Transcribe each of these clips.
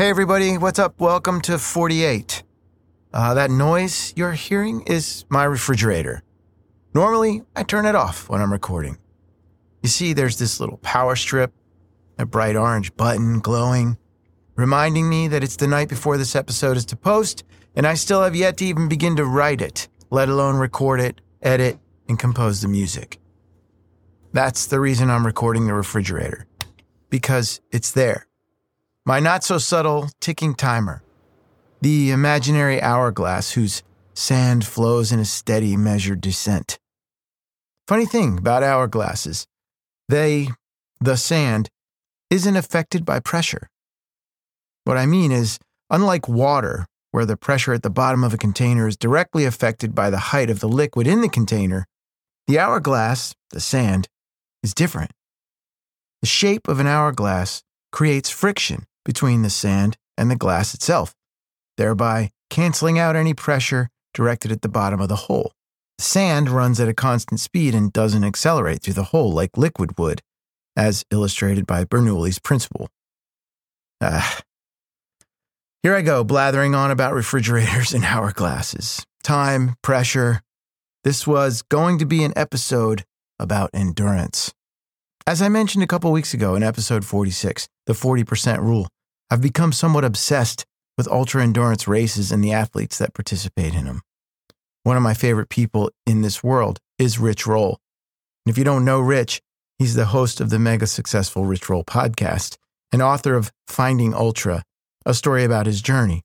Hey, everybody, what's up? Welcome to 48. Uh, that noise you're hearing is my refrigerator. Normally, I turn it off when I'm recording. You see, there's this little power strip, a bright orange button glowing, reminding me that it's the night before this episode is to post, and I still have yet to even begin to write it, let alone record it, edit, and compose the music. That's the reason I'm recording the refrigerator, because it's there. My not so subtle ticking timer, the imaginary hourglass whose sand flows in a steady, measured descent. Funny thing about hourglasses, they, the sand, isn't affected by pressure. What I mean is, unlike water, where the pressure at the bottom of a container is directly affected by the height of the liquid in the container, the hourglass, the sand, is different. The shape of an hourglass creates friction between the sand and the glass itself, thereby canceling out any pressure directed at the bottom of the hole. The sand runs at a constant speed and doesn't accelerate through the hole like liquid would, as illustrated by Bernoulli's principle. Ah. Here I go, blathering on about refrigerators and hourglasses. Time, pressure. This was going to be an episode about endurance. As I mentioned a couple weeks ago in episode 46, the 40% rule, I've become somewhat obsessed with ultra endurance races and the athletes that participate in them. One of my favorite people in this world is Rich Roll. And if you don't know Rich, he's the host of the mega successful Rich Roll podcast and author of Finding Ultra, a story about his journey.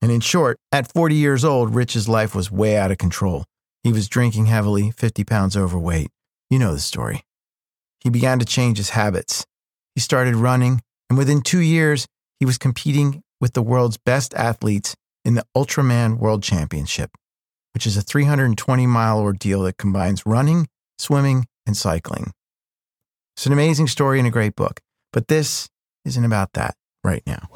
And in short, at 40 years old, Rich's life was way out of control. He was drinking heavily, 50 pounds overweight. You know the story. He began to change his habits. He started running, and within two years, he was competing with the world's best athletes in the Ultraman World Championship, which is a 320 mile ordeal that combines running, swimming, and cycling. It's an amazing story and a great book, but this isn't about that right now.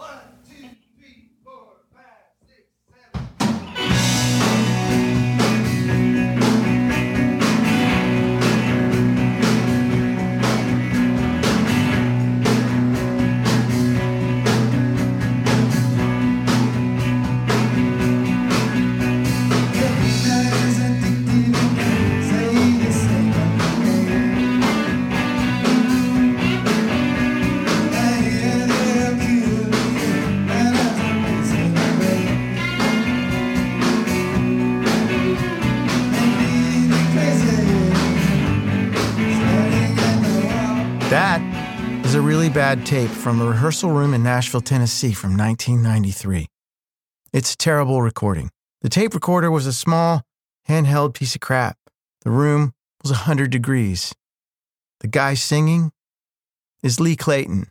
A really bad tape from a rehearsal room in Nashville, Tennessee from 1993. It's a terrible recording. The tape recorder was a small, handheld piece of crap. The room was 100 degrees. The guy singing is Lee Clayton.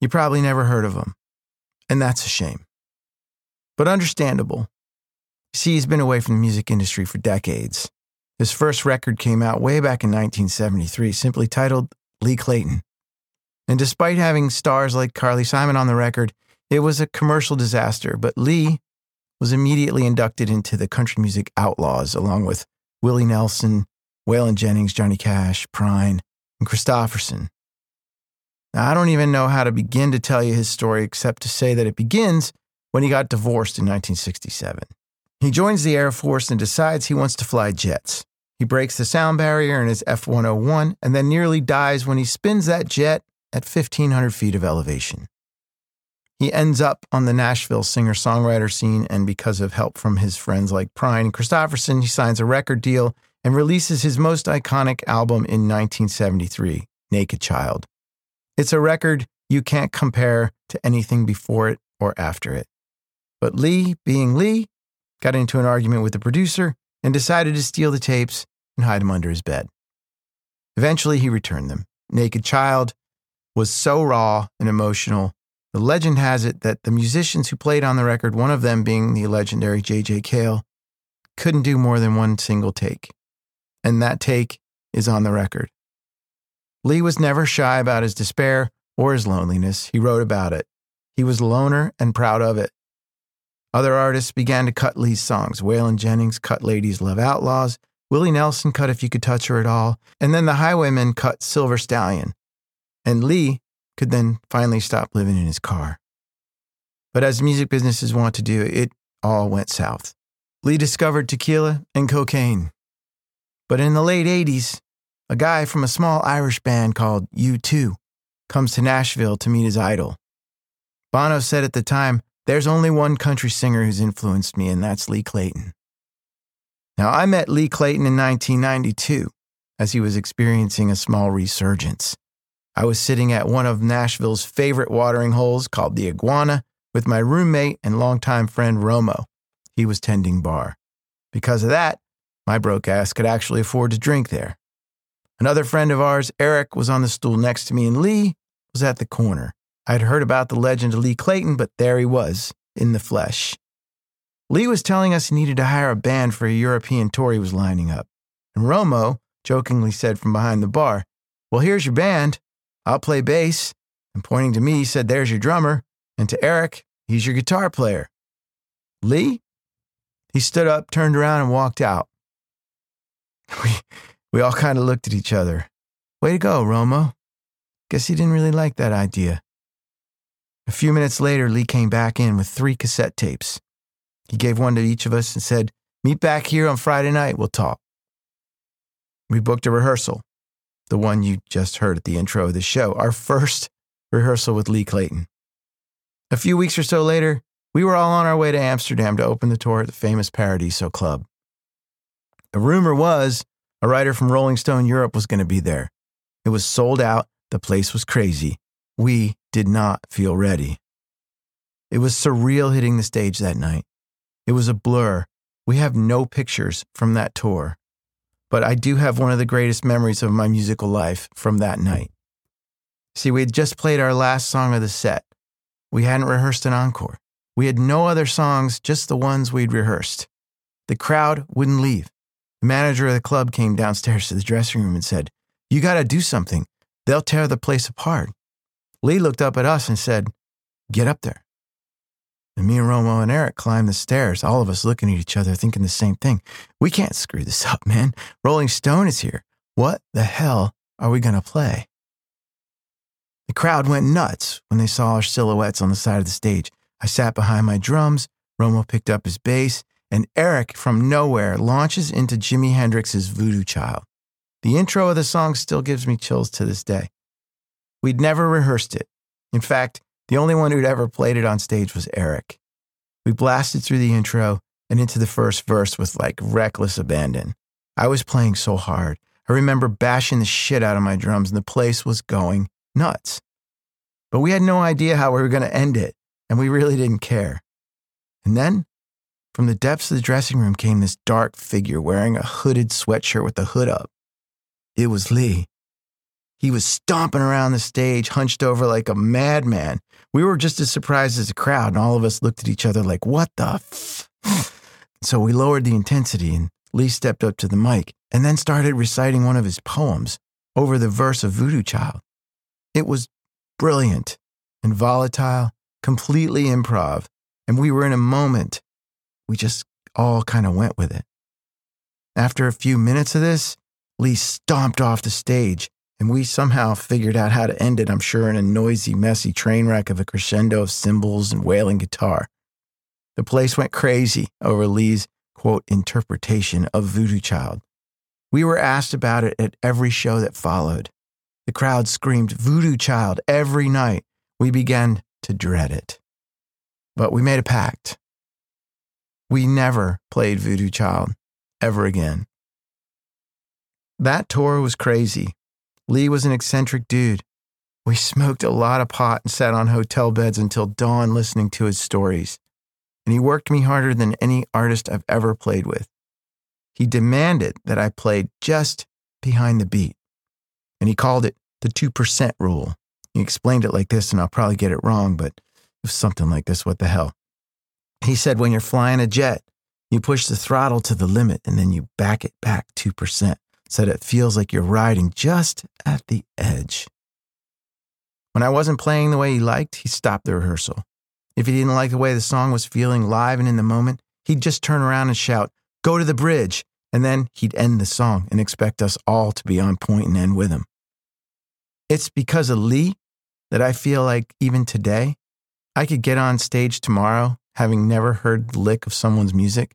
You probably never heard of him, and that's a shame. But understandable. See, he's been away from the music industry for decades. His first record came out way back in 1973, simply titled Lee Clayton. And despite having stars like Carly Simon on the record, it was a commercial disaster. But Lee was immediately inducted into the Country Music Outlaws, along with Willie Nelson, Waylon Jennings, Johnny Cash, Prine, and Kristofferson. Now, I don't even know how to begin to tell you his story except to say that it begins when he got divorced in 1967. He joins the Air Force and decides he wants to fly jets. He breaks the sound barrier in his F 101 and then nearly dies when he spins that jet at 1,500 feet of elevation. He ends up on the Nashville singer songwriter scene, and because of help from his friends like Prine and Kristofferson, he signs a record deal and releases his most iconic album in 1973, Naked Child. It's a record you can't compare to anything before it or after it. But Lee, being Lee, got into an argument with the producer, and decided to steal the tapes and hide them under his bed. Eventually, he returned them. Naked Child was so raw and emotional. The legend has it that the musicians who played on the record, one of them being the legendary J.J. Cale, couldn't do more than one single take. And that take is on the record. Lee was never shy about his despair or his loneliness. He wrote about it. He was a loner and proud of it. Other artists began to cut Lee's songs. Waylon Jennings cut Ladies Love Outlaws. Willie Nelson cut If You Could Touch Her at All. And then the Highwaymen cut Silver Stallion. And Lee could then finally stop living in his car. But as music businesses want to do, it all went south. Lee discovered tequila and cocaine. But in the late 80s, a guy from a small Irish band called U2 comes to Nashville to meet his idol. Bono said at the time, There's only one country singer who's influenced me, and that's Lee Clayton. Now, I met Lee Clayton in 1992 as he was experiencing a small resurgence. I was sitting at one of Nashville's favorite watering holes called the Iguana with my roommate and longtime friend Romo. He was tending bar. Because of that, my broke ass could actually afford to drink there. Another friend of ours, Eric, was on the stool next to me, and Lee was at the corner. I'd heard about the legend of Lee Clayton, but there he was, in the flesh. Lee was telling us he needed to hire a band for a European tour he was lining up. And Romo jokingly said from behind the bar, Well, here's your band. I'll play bass. And pointing to me, he said, There's your drummer. And to Eric, he's your guitar player. Lee? He stood up, turned around, and walked out. We, we all kind of looked at each other. Way to go, Romo. Guess he didn't really like that idea. A few minutes later, Lee came back in with three cassette tapes. He gave one to each of us and said, Meet back here on Friday night, we'll talk. We booked a rehearsal, the one you just heard at the intro of the show, our first rehearsal with Lee Clayton. A few weeks or so later, we were all on our way to Amsterdam to open the tour at the famous Paradiso Club. The rumor was a writer from Rolling Stone Europe was going to be there. It was sold out, the place was crazy. We did not feel ready. It was surreal hitting the stage that night. It was a blur. We have no pictures from that tour. But I do have one of the greatest memories of my musical life from that night. See, we had just played our last song of the set. We hadn't rehearsed an encore. We had no other songs, just the ones we'd rehearsed. The crowd wouldn't leave. The manager of the club came downstairs to the dressing room and said, You got to do something. They'll tear the place apart. Lee looked up at us and said, Get up there. And me and Romo and Eric climbed the stairs, all of us looking at each other, thinking the same thing. We can't screw this up, man. Rolling Stone is here. What the hell are we going to play? The crowd went nuts when they saw our silhouettes on the side of the stage. I sat behind my drums, Romo picked up his bass, and Eric, from nowhere, launches into Jimi Hendrix's Voodoo Child. The intro of the song still gives me chills to this day. We'd never rehearsed it. In fact, the only one who'd ever played it on stage was Eric. We blasted through the intro and into the first verse with like reckless abandon. I was playing so hard. I remember bashing the shit out of my drums and the place was going nuts. But we had no idea how we were going to end it, and we really didn't care. And then, from the depths of the dressing room came this dark figure wearing a hooded sweatshirt with the hood up. It was Lee. He was stomping around the stage, hunched over like a madman. We were just as surprised as the crowd, and all of us looked at each other like, what the f? so we lowered the intensity, and Lee stepped up to the mic and then started reciting one of his poems over the verse of Voodoo Child. It was brilliant and volatile, completely improv, and we were in a moment. We just all kind of went with it. After a few minutes of this, Lee stomped off the stage and we somehow figured out how to end it, I'm sure, in a noisy, messy train wreck of a crescendo of cymbals and wailing guitar. The place went crazy over Lee's, quote, interpretation of Voodoo Child. We were asked about it at every show that followed. The crowd screamed Voodoo Child every night. We began to dread it. But we made a pact. We never played Voodoo Child ever again. That tour was crazy, Lee was an eccentric dude. We smoked a lot of pot and sat on hotel beds until dawn listening to his stories. And he worked me harder than any artist I've ever played with. He demanded that I played just behind the beat. And he called it the 2% rule. He explained it like this, and I'll probably get it wrong, but it was something like this. What the hell? He said, when you're flying a jet, you push the throttle to the limit and then you back it back 2% so that it feels like you're riding just at the edge. When I wasn't playing the way he liked, he stopped the rehearsal. If he didn't like the way the song was feeling live and in the moment, he'd just turn around and shout, Go to the bridge! And then he'd end the song and expect us all to be on point and end with him. It's because of Lee that I feel like even today, I could get on stage tomorrow, having never heard the lick of someone's music,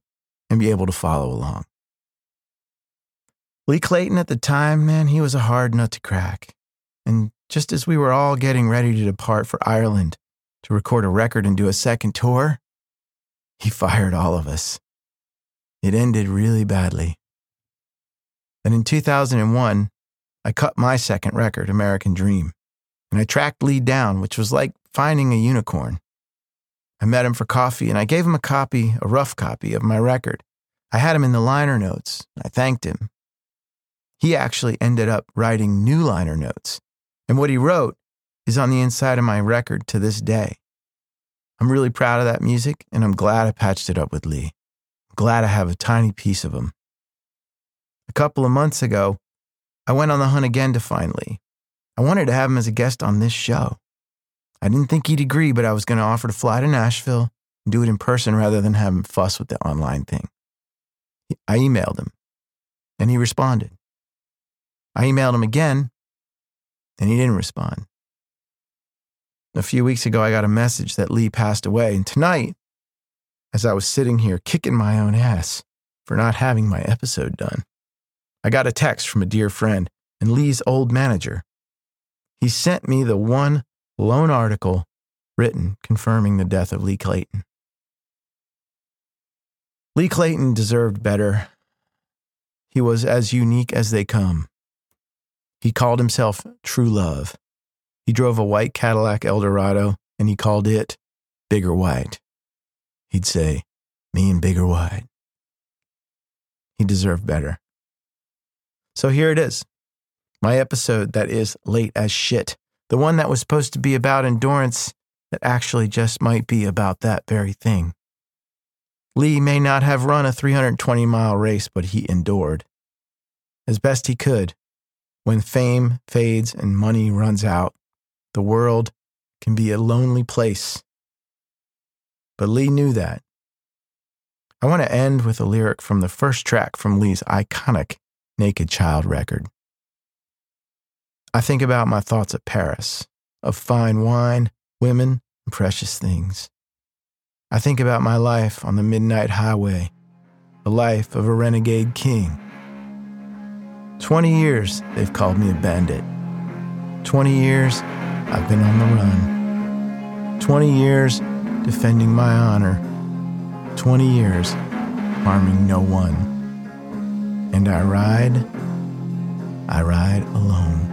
and be able to follow along. Lee Clayton at the time, man, he was a hard nut to crack. And just as we were all getting ready to depart for Ireland to record a record and do a second tour, he fired all of us. It ended really badly. And in 2001, I cut my second record, American Dream, and I tracked Lee down, which was like finding a unicorn. I met him for coffee and I gave him a copy, a rough copy of my record. I had him in the liner notes. I thanked him. He actually ended up writing new liner notes. And what he wrote is on the inside of my record to this day. I'm really proud of that music and I'm glad I patched it up with Lee. I'm glad I have a tiny piece of him. A couple of months ago, I went on the hunt again to find Lee. I wanted to have him as a guest on this show. I didn't think he'd agree, but I was going to offer to fly to Nashville and do it in person rather than have him fuss with the online thing. I emailed him, and he responded. I emailed him again, and he didn't respond. A few weeks ago, I got a message that Lee passed away, and tonight, as I was sitting here kicking my own ass for not having my episode done, I got a text from a dear friend and Lee's old manager. He sent me the one lone article written confirming the death of Lee Clayton. Lee Clayton deserved better. He was as unique as they come. He called himself True Love. He drove a white Cadillac Eldorado and he called it Bigger White. He'd say, Me and Bigger White. He deserved better. So here it is my episode that is late as shit. The one that was supposed to be about endurance that actually just might be about that very thing. Lee may not have run a 320 mile race, but he endured. As best he could. When fame fades and money runs out, the world can be a lonely place. But Lee knew that. I want to end with a lyric from the first track from Lee's iconic Naked Child record. I think about my thoughts of Paris, of fine wine, women, and precious things. I think about my life on the midnight highway, the life of a renegade king. 20 years they've called me a bandit. 20 years I've been on the run. 20 years defending my honor. 20 years harming no one. And I ride, I ride alone.